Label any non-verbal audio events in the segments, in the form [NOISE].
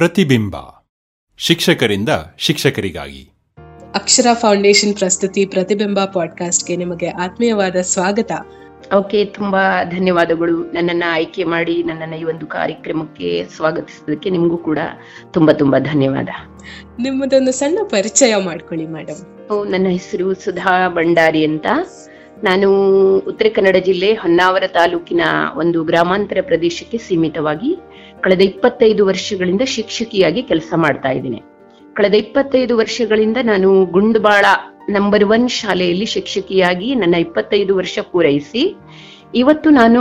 ಪ್ರತಿಬಿಂಬ. ಶಿಕ್ಷಕರಿಂದ ಶಿಕ್ಷಕರಿಗಾಗಿ. ಅಕ್ಷರ ಫೌಂಡೇಶನ್ ಪ್ರಸ್ತುತಿ ಪ್ರತಿಬಿಂಬ ಪಾಡ್ಕಾಸ್ಟ್ಗೆ ನಿಮಗೆ ಆತ್ಮೀಯವಾದ ಸ್ವಾಗತ. ಓಕೆ ತುಂಬಾ ಧನ್ಯವಾದಗಳು. ನನ್ನನ್ನ ಆಯ್ಕೆ ಮಾಡಿ ನನ್ನನ್ನ ಈ ಒಂದು ಕಾರ್ಯಕ್ರಮಕ್ಕೆ ಸ್ವಾಗತಿಸೋದಕ್ಕೆ ನಿಮಗೂ ಕೂಡ ತುಂಬಾ ತುಂಬಾ ಧನ್ಯವಾದ. ನಿಮ್ಮದೊಂದು ಸಣ್ಣ ಪರಿಚಯ ಮಾಡ್ಕೊಳ್ಳಿ ಮೇಡಮ್ ಓ, ನನ್ನ ಹೆಸರು ಸುಧಾ ಭಂಡಾರಿ ಅಂತ. ನಾನು ಉತ್ತರ ಕನ್ನಡ ಜಿಲ್ಲೆ ಹೊನ್ನಾವರ ತಾಲೂಕಿನ ಒಂದು ಗ್ರಾಮಾಂತರ ಪ್ರದೇಶಕ್ಕೆ ಸೀಮಿತವಾಗಿ ಕಳೆದ ಇಪ್ಪತ್ತೈದು ವರ್ಷಗಳಿಂದ ಶಿಕ್ಷಕಿಯಾಗಿ ಕೆಲಸ ಮಾಡ್ತಾ ಇದ್ದೀನಿ. ಕಳೆದ ಇಪ್ಪತ್ತೈದು ವರ್ಷಗಳಿಂದ ನಾನು ಗುಂಡ್ಬಾಳ ನಂಬರ್ ಒನ್ ಶಾಲೆಯಲ್ಲಿ ಶಿಕ್ಷಕಿಯಾಗಿ ನನ್ನ ಇಪ್ಪತ್ತೈದು ವರ್ಷ ಪೂರೈಸಿ, ಇವತ್ತು ನಾನು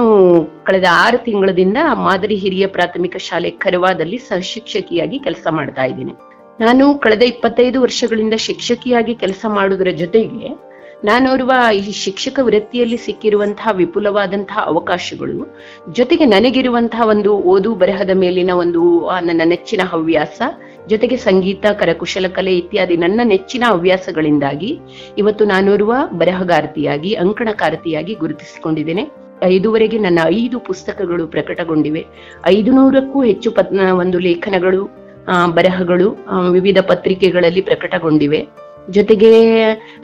ಕಳೆದ ಆರು ತಿಂಗಳದಿಂದ ಮಾದರಿ ಹಿರಿಯ ಪ್ರಾಥಮಿಕ ಶಾಲೆ ಕರವಾದಲ್ಲಿ ಸಹಶಿಕ್ಷಕಿಯಾಗಿ ಕೆಲಸ ಮಾಡ್ತಾ ಇದ್ದೀನಿ. ನಾನು ಕಳೆದ ಇಪ್ಪತ್ತೈದು ವರ್ಷಗಳಿಂದ ಶಿಕ್ಷಕಿಯಾಗಿ ಕೆಲಸ ಮಾಡುವುದರ ಜೊತೆಗೆ ನಾನೋರ್ವ ಈ ಶಿಕ್ಷಕ ವೃತ್ತಿಯಲ್ಲಿ ಸಿಕ್ಕಿರುವಂತಹ ವಿಪುಲವಾದಂತಹ ಅವಕಾಶಗಳು, ಜೊತೆಗೆ ನನಗಿರುವಂತಹ ಒಂದು ಓದು ಬರಹದ ಮೇಲಿನ ಒಂದು ನನ್ನ ನೆಚ್ಚಿನ ಹವ್ಯಾಸ, ಜೊತೆಗೆ ಸಂಗೀತ, ಕರಕುಶಲ ಕಲೆ ಇತ್ಯಾದಿ ನನ್ನ ನೆಚ್ಚಿನ ಹವ್ಯಾಸಗಳಿಂದಾಗಿ ಇವತ್ತು ನಾನೋರ್ವ ಬರಹಗಾರ್ತಿಯಾಗಿ, ಅಂಕಣಕಾರತಿಯಾಗಿ ಗುರುತಿಸಿಕೊಂಡಿದ್ದೇನೆ. ಇದುವರೆಗೆ ನನ್ನ ಐದು ಪುಸ್ತಕಗಳು ಪ್ರಕಟಗೊಂಡಿವೆ. ಐದು ನೂರಕ್ಕೂ ಹೆಚ್ಚು ಪತ್ ಒಂದು ಲೇಖನಗಳು ಬರಹಗಳು ವಿವಿಧ ಪತ್ರಿಕೆಗಳಲ್ಲಿ ಪ್ರಕಟಗೊಂಡಿವೆ. ಜೊತೆಗೆ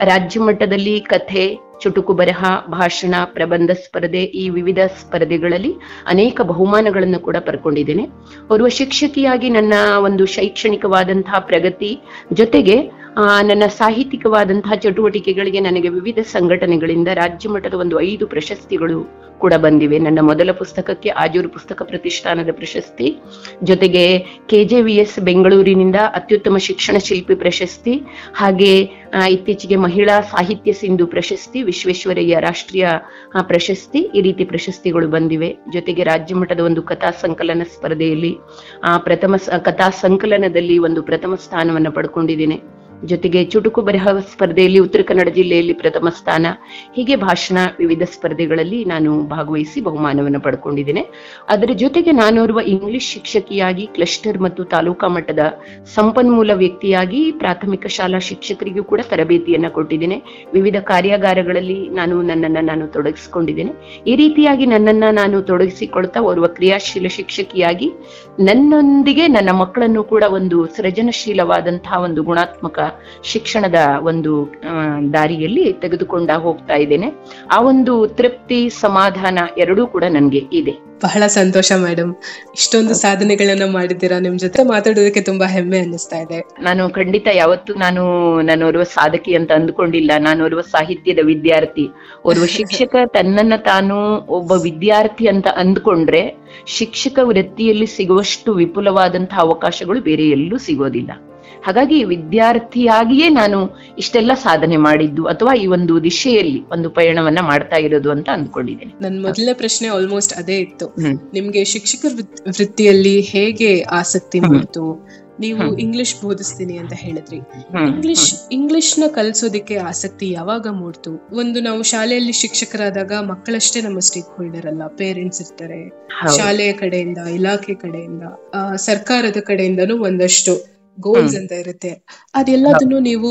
ರಾಜ್ಯ ಮಟ್ಟದಲ್ಲಿ ಕಥೆ, ಚುಟುಕು ಬರಹ, ಭಾಷಣ, ಪ್ರಬಂಧ ಸ್ಪರ್ಧೆ ಈ ವಿವಿಧ ಸ್ಪರ್ಧೆಗಳಲ್ಲಿ ಅನೇಕ ಬಹುಮಾನಗಳನ್ನು ಕೂಡ ಪಡ್ಕೊಂಡಿದ್ದೇನೆ. ಓರ್ವ ಶಿಕ್ಷಕಿಯಾಗಿ ನನ್ನ ಒಂದು ಶೈಕ್ಷಣಿಕವಾದಂತಹ ಪ್ರಗತಿ ಜೊತೆಗೆ ನನ್ನ ಸಾಹಿತ್ಯಿಕವಾದಂತಹ ಚಟುವಟಿಕೆಗಳಿಗೆ ನನಗೆ ವಿವಿಧ ಸಂಘಟನೆಗಳಿಂದ ರಾಜ್ಯ ಮಟ್ಟದ ಒಂದು ಐದು ಪ್ರಶಸ್ತಿಗಳು ಕೂಡ ಬಂದಿವೆ. ನನ್ನ ಮೊದಲ ಪುಸ್ತಕಕ್ಕೆ ಆಜೂರು ಪುಸ್ತಕ ಪ್ರತಿಷ್ಠಾನದ ಪ್ರಶಸ್ತಿ, ಜೊತೆಗೆ ಕೆಜೆವಿಎಸ್ ಬೆಂಗಳೂರಿನಿಂದ ಅತ್ಯುತ್ತಮ ಶಿಕ್ಷಣ ಶಿಲ್ಪಿ ಪ್ರಶಸ್ತಿ, ಹಾಗೆ ಇತ್ತೀಚೆಗೆ ಮಹಿಳಾ ಸಾಹಿತ್ಯ ಸಿಂಧು ಪ್ರಶಸ್ತಿ, ವಿಶ್ವೇಶ್ವರಯ್ಯ ರಾಷ್ಟ್ರೀಯ ಪ್ರಶಸ್ತಿ ಈ ರೀತಿ ಪ್ರಶಸ್ತಿಗಳು ಬಂದಿವೆ. ಜೊತೆಗೆ ರಾಜ್ಯ ಮಟ್ಟದ ಒಂದು ಕಥಾ ಸಂಕಲನ ಸ್ಪರ್ಧೆಯಲ್ಲಿ, ಆ, ಪ್ರಥಮ ಕಥಾ ಸಂಕಲನದಲ್ಲಿ ಒಂದು ಪ್ರಥಮ ಸ್ಥಾನವನ್ನು ಪಡ್ಕೊಂಡಿದ್ದೇನೆ. ಜೊತೆಗೆ ಚುಟುಕು ಬರಹ ಸ್ಪರ್ಧೆಯಲ್ಲಿ ಉತ್ತರ ಕನ್ನಡ ಜಿಲ್ಲೆಯಲ್ಲಿ ಪ್ರಥಮ ಸ್ಥಾನ, ಹೀಗೆ ಭಾಷಣ ವಿವಿಧ ಸ್ಪರ್ಧೆಗಳಲ್ಲಿ ನಾನು ಭಾಗವಹಿಸಿ ಬಹುಮಾನವನ್ನು ಪಡ್ಕೊಂಡಿದ್ದೇನೆ. ಅದರ ಜೊತೆಗೆ ನಾನೋರ್ವ ಇಂಗ್ಲಿಷ್ ಶಿಕ್ಷಕಿಯಾಗಿ, ಕ್ಲಸ್ಟರ್ ಮತ್ತು ತಾಲೂಕಾ ಮಟ್ಟದ ಸಂಪನ್ಮೂಲ ವ್ಯಕ್ತಿಯಾಗಿ, ಪ್ರಾಥಮಿಕ ಶಾಲಾ ಶಿಕ್ಷಕರಿಗೂ ಕೂಡ ತರಬೇತಿಯನ್ನ ಕೊಟ್ಟಿದ್ದೇನೆ. ವಿವಿಧ ಕಾರ್ಯಾಗಾರಗಳಲ್ಲಿ ನಾನು ನನ್ನನ್ನ ನಾನು ತೊಡಗಿಸಿಕೊಂಡಿದ್ದೇನೆ. ಈ ರೀತಿಯಾಗಿ ನನ್ನನ್ನ ನಾನು ತೊಡಗಿಸಿಕೊಳ್ತಾ ಓರ್ವ ಕ್ರಿಯಾಶೀಲ ಶಿಕ್ಷಕಿಯಾಗಿ ನನ್ನೊಂದಿಗೆ ನನ್ನ ಮಕ್ಕಳನ್ನು ಕೂಡ ಒಂದು ಸೃಜನಶೀಲವಾದಂತಹ ಒಂದು ಗುಣಾತ್ಮಕ ಶಿಕ್ಷಣದ ಒಂದು ದಾರಿಯಲ್ಲಿ ತೆಗೆದುಕೊಂಡ ಹೋಗ್ತಾ ಇದ್ದೇನೆ. ಆ ಒಂದು ತೃಪ್ತಿ ಸಮಾಧಾನ ಎರಡೂ ಕೂಡ ನನಗೆ ಇದೆ. ಬಹಳ ಸಂತೋಷ ಮೇಡಮ್ ಇಷ್ಟೊಂದು ಸಾಧನೆಗಳನ್ನ ಮಾಡಿದ್ದೀರಾ? ನಿಮ್ ಜೊತೆ ಮಾತಾಡೋದಕ್ಕೆ ತುಂಬಾ ಹೆಮ್ಮೆ ಅನ್ನಿಸ್ತಾ ಇದೆ. ನಾನು ಖಂಡಿತ ಯಾವತ್ತು ನಾನು ನಾನೋರ್ವ ಸಾಧಕಿ ಅಂತ ಅಂದ್ಕೊಂಡಿಲ್ಲ. ನಾನೋರ್ವ ಸಾಹಿತ್ಯದ ವಿದ್ಯಾರ್ಥಿ. ಓರ್ವ [LAUGHS] ಶಿಕ್ಷಕ ತನ್ನನ್ನ ತಾನು ಒಬ್ಬ ವಿದ್ಯಾರ್ಥಿ ಅಂತ ಅಂದ್ಕೊಂಡ್ರೆ ಶಿಕ್ಷಕ ವೃತ್ತಿಯಲ್ಲಿ ಸಿಗುವಷ್ಟು ವಿಪುಲವಾದಂತಹ ಅವಕಾಶಗಳು ಬೇರೆ ಎಲ್ಲೂ ಸಿಗೋದಿಲ್ಲ. ಹಾಗಾಗಿ ವಿದ್ಯಾರ್ಥಿಯಾಗಿಯೇ ನಾನು ಇಷ್ಟೆಲ್ಲ ಸಾಧನೆ ಮಾಡಿದ್ದು ಅಥವಾ ಈ ಒಂದು ದಿಶೆಯಲ್ಲಿ ಒಂದು ಪಯಣವನ್ನ ಮಾಡ್ತಾ ಇರೋದು ಅಂತ ಅಂದ್ಕೊಂಡಿದ್ದೇನೆ. ನನ್ನ ಮೊದಲ ಪ್ರಶ್ನೆ ಆಲ್ಮೋಸ್ಟ್ ಅದೇ ಇತ್ತು. ನಿಮ್ಗೆ ಶಿಕ್ಷಕ ವೃತ್- ವೃತ್ತಿಯಲ್ಲಿ ಹೇಗೆ ಆಸಕ್ತಿ ಮಾಡಿತು ನೀವು ಇಂಗ್ಲಿಷ್ ಬೋಧಿಸ್ತೀನಿ ಅಂತ ಹೇಳಿದ್ರಿ. ಇಂಗ್ಲಿಷ್ ಇಂಗ್ಲಿಷ್ನ ಕಲಿಸೋದಕ್ಕೆ ಆಸಕ್ತಿ ಯಾವಾಗ ಮೂಡ್ತು? ಒಂದು ನಾವು ಶಾಲೆಯಲ್ಲಿ ಶಿಕ್ಷಕರಾದಾಗ ಮಕ್ಕಳಷ್ಟೇ ನಮ್ಮ ಸ್ಟೇಕ್ ಹೋಲ್ಡರ್ ಅಲ್ಲ ಪೇರೆಂಟ್ಸ್ ಇರ್ತಾರೆ. ಶಾಲೆಯ ಕಡೆಯಿಂದ ಇಲಾಖೆ ಕಡೆಯಿಂದ ಸರ್ಕಾರದ ಕಡೆಯಿಂದನೂ ಒಂದಷ್ಟು. ಗೋಲ್ಸ್ ಅಂತ ಇರುತ್ತೆ. ಅದೆಲ್ಲದನ್ನು ನೀವು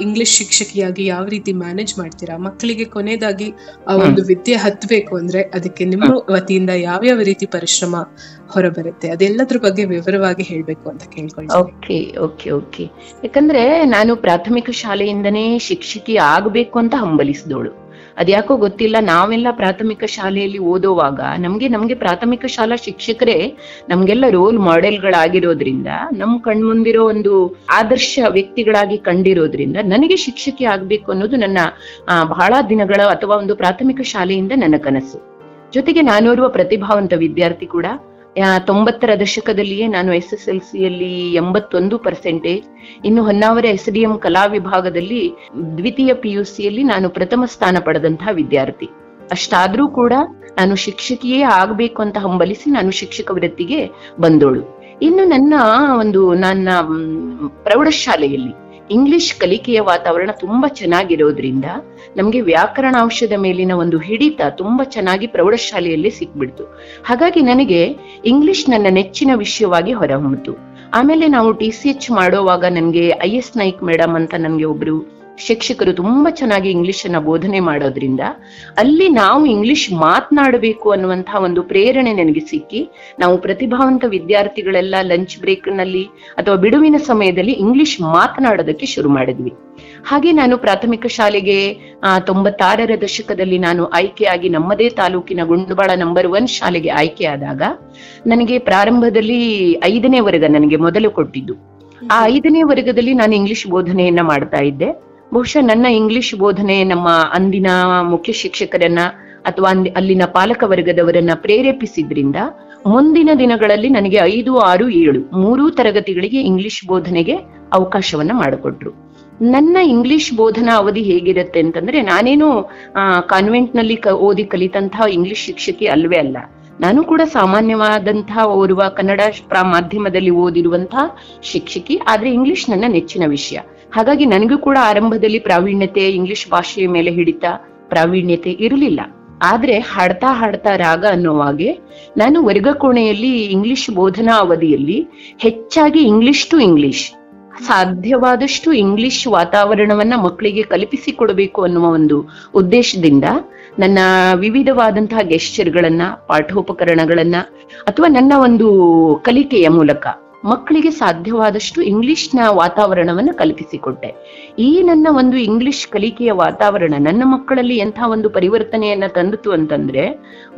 ಇಂಗ್ಲಿಷ್ ಶಿಕ್ಷಕಿಯಾಗಿ ಯಾವ ರೀತಿ ಮ್ಯಾನೇಜ್ ಮಾಡ್ತೀರಾ? ಮಕ್ಕಳಿಗೆ ಕೊನೆಯದಾಗಿ ಆ ಒಂದು ವಿದ್ಯೆ ಹತ್ಬೇಕು ಅಂದ್ರೆ ಅದಕ್ಕೆ ನಿಮ್ಮ ವತಿಯಿಂದ ಯಾವ್ಯಾವ ರೀತಿ ಪರಿಶ್ರಮ ಹೊರಬರುತ್ತೆ? ಅದೆಲ್ಲದ್ರ ಬಗ್ಗೆ ವಿವರವಾಗಿ ಹೇಳ್ಬೇಕು ಅಂತ ಓಕೆ ಓಕೆ ಓಕೆ. ಯಾಕಂದ್ರೆ ನಾನು ಪ್ರಾಥಮಿಕ ಶಾಲೆಯಿಂದನೇ ಶಿಕ್ಷಕಿ ಆಗ್ಬೇಕು ಅಂತ ಹಂಬಲಿಸಿದವಳು. ಅದ್ಯಾಕೋ ಗೊತ್ತಿಲ್ಲ, ನಾವೆಲ್ಲ ಪ್ರಾಥಮಿಕ ಶಾಲೆಯಲ್ಲಿ ಓದೋವಾಗ ನಮ್ಗೆ ನಮ್ಗೆ ಪ್ರಾಥಮಿಕ ಶಾಲಾ ಶಿಕ್ಷಕರೇ ನಮ್ಗೆಲ್ಲ ರೋಲ್ ಮಾಡೆಲ್ಗಳಾಗಿರೋದ್ರಿಂದ ನಮ್ ಕಣ್ಮುಂದಿರೋ ಒಂದು ಆದರ್ಶ ವ್ಯಕ್ತಿಗಳಾಗಿ ಕಂಡಿರೋದ್ರಿಂದ ನನಗೆ ಶಿಕ್ಷಕಿ ಆಗ್ಬೇಕು ಅನ್ನೋದು ನನ್ನ ಬಹಳ ದಿನಗಳ ಅಥವಾ ಒಂದು ಪ್ರಾಥಮಿಕ ಶಾಲೆಯಿಂದ ನನ್ನ ಕನಸು. ಜೊತೆಗೆ ನಾನೋರ್ವ ಪ್ರತಿಭಾವಂತ ವಿದ್ಯಾರ್ಥಿ ಕೂಡ. ತೊಂಬತ್ತರ ದಶಕದಲ್ಲಿಯೇ ನಾನು ಎಸ್ ಎಸ್ ಎಲ್ ಸಿಯಲ್ಲಿ ಎಂಬತ್ತೊಂದು ಪರ್ಸೆಂಟೇಜ್ ಇನ್ನು ಹೊನ್ನಾವರ ಎಸ್ ಡಿ ಎಂ ಕಲಾ ವಿಭಾಗದಲ್ಲಿ ದ್ವಿತೀಯ ಪಿ ಯು ಸಿಯಲ್ಲಿ ನಾನು ಪ್ರಥಮ ಸ್ಥಾನ ಪಡೆದಂತಹ ವಿದ್ಯಾರ್ಥಿ. ಅಷ್ಟಾದ್ರೂ ಕೂಡ ನಾನು ಶಿಕ್ಷಕಿಯೇ ಆಗ್ಬೇಕು ಅಂತ ಹಂಬಲಿಸಿ ನಾನು ಶಿಕ್ಷಕ ವೃತ್ತಿಗೆ ಬಂದೋಳು. ಇನ್ನು ನನ್ನ ಒಂದು ನನ್ನ ಪ್ರೌಢಶಾಲೆಯಲ್ಲಿ ಇಂಗ್ಲಿಷ್ ಕಲಿಕೆಯ ವಾತಾವರಣ ತುಂಬಾ ಚೆನ್ನಾಗಿರೋದ್ರಿಂದ ನಮ್ಗೆ ವ್ಯಾಕರಣಾಂಶದ ಮೇಲಿನ ಒಂದು ಹಿಡಿತ ತುಂಬಾ ಚೆನ್ನಾಗಿ ಪ್ರೌಢಶಾಲೆಯಲ್ಲಿ ಸಿಕ್ಬಿಡ್ತು. ಹಾಗಾಗಿ ನನಗೆ ಇಂಗ್ಲಿಷ್ ನನ್ನ ನೆಚ್ಚಿನ ವಿಷಯವಾಗಿ ಹೊರಹೊಮ್ಮಿತು. ಆಮೇಲೆ ನಾವು ಟಿ ಸಿ ಎಚ್ ಮಾಡೋವಾಗ ನನಗೆ ಐ ಎಸ್ ನಾಯ್ಕ್ ಮೇಡಮ್ ಅಂತ ನನಗೆ ಒಬ್ರು ಶಿಕ್ಷಕರು ತುಂಬಾ ಚೆನ್ನಾಗಿ ಇಂಗ್ಲಿಷ್ ಅನ್ನ ಬೋಧನೆ ಮಾಡೋದ್ರಿಂದ ಅಲ್ಲಿ ನಾವು ಇಂಗ್ಲಿಷ್ ಮಾತನಾಡಬೇಕು ಅನ್ನುವಂತಹ ಒಂದು ಪ್ರೇರಣೆ ನನಗೆ ಸಿಕ್ಕಿ ನಾವು ಪ್ರತಿಭಾವಂತ ವಿದ್ಯಾರ್ಥಿಗಳೆಲ್ಲ ಲಂಚ್ ಬ್ರೇಕ್ನಲ್ಲಿ ಅಥವಾ ಬಿಡುವಿನ ಸಮಯದಲ್ಲಿ ಇಂಗ್ಲಿಷ್ ಮಾತನಾಡೋದಕ್ಕೆ ಶುರು ಮಾಡಿದ್ವಿ. ಹಾಗೆ ನಾನು ಪ್ರಾಥಮಿಕ ಶಾಲೆಗೆ ಆ, ತೊಂಬತ್ತಾರರ ದಶಕದಲ್ಲಿ ನಾನು ಆಯ್ಕೆಯಾಗಿ ನಮ್ಮದೇ ತಾಲೂಕಿನ ಗುಂಡುಬಾಳ ನಂಬರ್ ಒನ್ ಶಾಲೆಗೆ ಆಯ್ಕೆಯಾದಾಗ ನನಗೆ ಪ್ರಾರಂಭದಲ್ಲಿ ಐದನೇ ವರ್ಗ ನನಗೆ ಮೊದಲು ಕೊಟ್ಟಿದ್ದು. ಆ ಐದನೇ ವರ್ಗದಲ್ಲಿ ನಾನು ಇಂಗ್ಲಿಷ್ ಬೋಧನೆಯನ್ನ ಮಾಡ್ತಾ ಇದ್ದೆ. ಬಹುಶಃ ನನ್ನ ಇಂಗ್ಲಿಷ್ ಬೋಧನೆ ನಮ್ಮ ಅಂದಿನ ಮುಖ್ಯ ಶಿಕ್ಷಕರನ್ನ ಅಥವಾ ಅಲ್ಲಿನ ಪಾಲಕ ವರ್ಗದವರನ್ನ ಪ್ರೇರೇಪಿಸಿದ್ರಿಂದ ಮುಂದಿನ ದಿನಗಳಲ್ಲಿ ನನಗೆ ಐದು, ಆರು, ಏಳು ಮೂರೂ ತರಗತಿಗಳಿಗೆ ಇಂಗ್ಲಿಷ್ ಬೋಧನೆಗೆ ಅವಕಾಶವನ್ನ ಮಾಡಿಕೊಟ್ರು. ನನ್ನ ಇಂಗ್ಲಿಷ್ ಬೋಧನಾ ಅವಧಿ ಹೇಗಿರುತ್ತೆ ಅಂತಂದ್ರೆ ನಾನೇನು ಕಾನ್ವೆಂಟ್ನಲ್ಲಿ ಓದಿ ಕಲಿತಂತಹ ಇಂಗ್ಲಿಷ್ ಶಿಕ್ಷಕಿ ಅಲ್ವೇ ಅಲ್ಲ. ನಾನು ಕೂಡ ಸಾಮಾನ್ಯವಾದಂತಹ ಓರ್ವ ಕನ್ನಡ ಮಾಧ್ಯಮದಲ್ಲಿ ಓದಿರುವಂತಹ ಶಿಕ್ಷಕಿ, ಆದ್ರೆ ಇಂಗ್ಲಿಷ್ ನನ್ನ ನೆಚ್ಚಿನ ವಿಷಯ. ಹಾಗಾಗಿ ನನಗೂ ಕೂಡ ಆರಂಭದಲ್ಲಿ ಪ್ರಾವೀಣ್ಯತೆ ಇಂಗ್ಲಿಷ್ ಭಾಷೆಯ ಮೇಲೆ ಹಿಡಿತ ಪ್ರಾವೀಣ್ಯತೆ ಇರಲಿಲ್ಲ. ಆದ್ರೆ ಹಾಡ್ತಾ ಹಾಡ್ತಾ ರಾಗ ಅನ್ನುವಾಗೆ ನಾನು ವರ್ಗ ಕೋಣೆಯಲ್ಲಿ ಇಂಗ್ಲಿಷ್ ಬೋಧನಾ ಅವಧಿಯಲ್ಲಿ ಹೆಚ್ಚಾಗಿ ಇಂಗ್ಲಿಷ್ ಟು ಇಂಗ್ಲಿಷ್, ಸಾಧ್ಯವಾದಷ್ಟು ಇಂಗ್ಲಿಷ್ ವಾತಾವರಣವನ್ನ ಮಕ್ಕಳಿಗೆ ಕಲ್ಪಿಸಿಕೊಡಬೇಕು ಅನ್ನುವ ಒಂದು ಉದ್ದೇಶದಿಂದ ನನ್ನ ವಿವಿಧವಾದಂತಹ ಗೆಸ್ಚರ್ಗಳನ್ನ, ಪಾಠೋಪಕರಣಗಳನ್ನ ಅಥವಾ ನನ್ನ ಒಂದು ಕಲಿಕೆಯ ಮೂಲಕ ಮಕ್ಕಳಿಗೆ ಸಾಧ್ಯವಾದಷ್ಟು ಇಂಗ್ಲಿಷ್ನ ವಾತಾವರಣವನ್ನು ಕಲ್ಪಿಸಿಕೊಟ್ಟೆ. ಈ ನನ್ನ ಒಂದು ಇಂಗ್ಲಿಷ್ ಕಲಿಕೆಯ ವಾತಾವರಣ, ನನ್ನ ಮಕ್ಕಳಲ್ಲಿ ಎಂಥ ಒಂದು ಪರಿವರ್ತನೆಯನ್ನ ತಂದಿತು ಅಂತಂದ್ರೆ,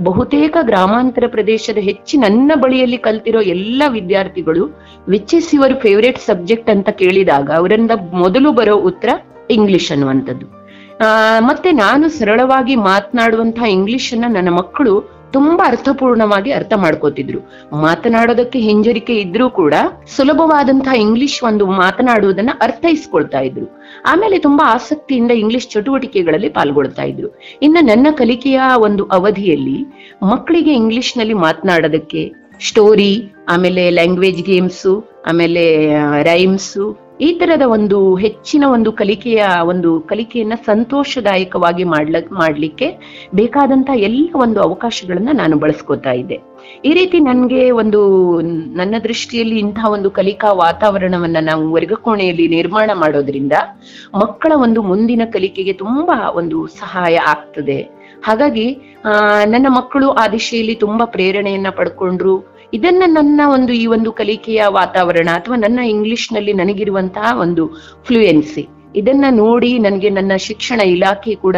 ಬಹುತೇಕ ಗ್ರಾಮಾಂತರ ಪ್ರದೇಶದ ಹೆಚ್ಚು ನನ್ನ ಬಳಿಯಲ್ಲಿ ಕಲ್ತಿರೋ ಎಲ್ಲ ವಿದ್ಯಾರ್ಥಿಗಳು which is your favourite subject ಅಂತ ಕೇಳಿದಾಗ ಅವರಿಂದ ಮೊದಲು ಬರೋ ಉತ್ತರ ಇಂಗ್ಲಿಷ್ ಅನ್ನುವಂಥದ್ದು. ಮತ್ತೆ ನಾನು ಸರಳವಾಗಿ ಮಾತನಾಡುವಂತಹ ಇಂಗ್ಲಿಷ್ ಅನ್ನ ನನ್ನ ಮಕ್ಕಳು ತುಂಬಾ ಅರ್ಥಪೂರ್ಣವಾಗಿ ಅರ್ಥ ಮಾಡ್ಕೋತಿದ್ರು. ಮಾತನಾಡೋದಕ್ಕೆ ಹಿಂಜರಿಕೆ ಇದ್ರೂ ಕೂಡ ಸುಲಭವಾದಂತಹ ಇಂಗ್ಲಿಷ್ ಒಂದು ಮಾತನಾಡುವುದನ್ನ ಅರ್ಥೈಸ್ಕೊಳ್ತಾ ಇದ್ರು. ಆಮೇಲೆ ತುಂಬಾ ಆಸಕ್ತಿಯಿಂದ ಇಂಗ್ಲಿಷ್ ಚಟುವಟಿಕೆಗಳಲ್ಲಿ ಪಾಲ್ಗೊಳ್ತಾ ಇದ್ರು. ಇನ್ನು ನನ್ನ ಕಲಿಕೆಯ ಒಂದು ಅವಧಿಯಲ್ಲಿ ಮಕ್ಕಳಿಗೆ ಇಂಗ್ಲಿಷ್ನಲ್ಲಿ ಮಾತನಾಡೋದಕ್ಕೆ ಸ್ಟೋರಿ ಆಮೇಲೆ ಲ್ಯಾಂಗ್ವೇಜ್ ಗೇಮ್ಸು ಆಮೇಲೆ ರೈಮ್ಸು ಈ ತರದ ಒಂದು ಹೆಚ್ಚಿನ ಒಂದು ಕಲಿಕೆಯ ಒಂದು ಕಲಿಕೆಯನ್ನ ಸಂತೋಷದಾಯಕವಾಗಿ ಮಾಡ್ಲ, ಮಾಡ್ಲಿಕ್ಕೆ ಬೇಕಾದಂತ ಎಲ್ಲ ಒಂದು ಅವಕಾಶಗಳನ್ನ ನಾನು ಬಳಸ್ಕೊತಾ ಇದ್ದೆ. ಈ ರೀತಿ ನನ್ಗೆ ಒಂದು ನನ್ನ ದೃಷ್ಟಿಯಲ್ಲಿ ಇಂತಹ ಒಂದು ಕಲಿಕಾ ವಾತಾವರಣವನ್ನ ನಾವು ವರ್ಗಕೋಣೆಯಲ್ಲಿ ನಿರ್ಮಾಣ ಮಾಡೋದ್ರಿಂದ ಮಕ್ಕಳ ಒಂದು ಮುಂದಿನ ಕಲಿಕೆಗೆ ತುಂಬಾ ಒಂದು ಸಹಾಯ ಆಗ್ತದೆ. ಹಾಗಾಗಿ, ಆ, ನನ್ನ ಮಕ್ಕಳು ಆ ದಿಶೆಯಲ್ಲಿ ತುಂಬಾ ಪ್ರೇರಣೆಯನ್ನ ಪಡ್ಕೊಂಡ್ರು. ಇದನ್ನ ನನ್ನ ಒಂದು ಈ ಒಂದು ಕಲಿಕೆಯ ವಾತಾವರಣ ಅಥವಾ ನನ್ನ ಇಂಗ್ಲಿಷ್ನಲ್ಲಿ ನನಗಿರುವಂತಹ ಒಂದು ಫ್ಲೂಯೆನ್ಸಿ ಇದನ್ನ ನೋಡಿ ನನಗೆ ನನ್ನ ಶಿಕ್ಷಣ ಇಲಾಖೆ ಕೂಡ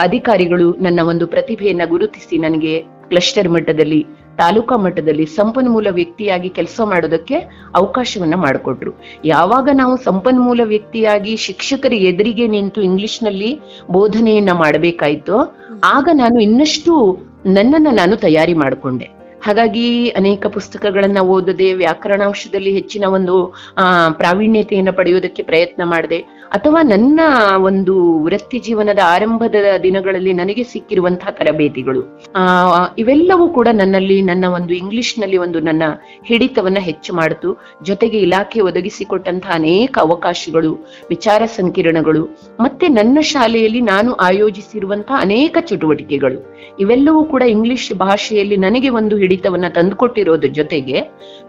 ಅಧಿಕಾರಿಗಳು ನನ್ನ ಒಂದು ಪ್ರತಿಭೆಯನ್ನ ಗುರುತಿಸಿ ನನಗೆ ಕ್ಲಸ್ಟರ್ ಮಟ್ಟದಲ್ಲಿ, ತಾಲೂಕಾ ಮಟ್ಟದಲ್ಲಿ ಸಂಪನ್ಮೂಲ ವ್ಯಕ್ತಿಯಾಗಿ ಕೆಲಸ ಮಾಡೋದಕ್ಕೆ ಅವಕಾಶವನ್ನ ಮಾಡಿಕೊಟ್ರು. ಯಾವಾಗ ನಾವು ಸಂಪನ್ಮೂಲ ವ್ಯಕ್ತಿಯಾಗಿ ಶಿಕ್ಷಕರ ಎದುರಿಗೆ ನಿಂತು ಇಂಗ್ಲಿಷ್ನಲ್ಲಿ ಬೋಧನೆಯನ್ನ ಮಾಡಬೇಕಾಯ್ತೋ, ಆಗ ನಾನು ಇನ್ನಷ್ಟು ನನ್ನನ್ನ ನಾನು ತಯಾರಿ ಮಾಡಿಕೊಂಡೆ. ಹಾಗಾಗಿ ಅನೇಕ ಪುಸ್ತಕಗಳನ್ನ ಓದದೆ ವ್ಯಾಕರಣಾಂಶದಲ್ಲಿ ಹೆಚ್ಚಿನ ಒಂದು ಆ ಪ್ರಾವೀಣ್ಯತೆಯನ್ನ ಪಡೆಯೋದಕ್ಕೆ ಪ್ರಯತ್ನ ಮಾಡಿದೆ. ಅಥವಾ ನನ್ನ ಒಂದು ವೃತ್ತಿ ಜೀವನದ ಆರಂಭದ ದಿನಗಳಲ್ಲಿ ನನಗೆ ಸಿಕ್ಕಿರುವಂತಹ ತರಬೇತಿಗಳು. ಆ ಇವೆಲ್ಲವೂ ಕೂಡ ನನ್ನಲ್ಲಿ, ನನ್ನ ಒಂದು ಇಂಗ್ಲಿಷ್ನಲ್ಲಿ ಒಂದು ನನ್ನ ಹಿಡಿತವನ್ನ ಹೆಚ್ಚು ಮಾಡಿತು. ಜೊತೆಗೆ ಇಲಾಖೆ ಒದಗಿಸಿಕೊಟ್ಟಂತಹ ಅನೇಕ ಅವಕಾಶಗಳು, ವಿಚಾರ ಸಂಕಿರಣಗಳು, ಮತ್ತೆ ನನ್ನ ಶಾಲೆಯಲ್ಲಿ ನಾನು ಆಯೋಜಿಸಿರುವಂತಹ ಅನೇಕ ಚಟುವಟಿಕೆಗಳು. ಇವೆಲ್ಲವೂ ಕೂಡ ಇಂಗ್ಲಿಷ್ ಭಾಷೆಯಲ್ಲಿ ನನಗೆ ಒಂದು ಹಿಡಿತವನ್ನ ತಂದುಕೊಟ್ಟಿರೋದ್ರ ಜೊತೆಗೆ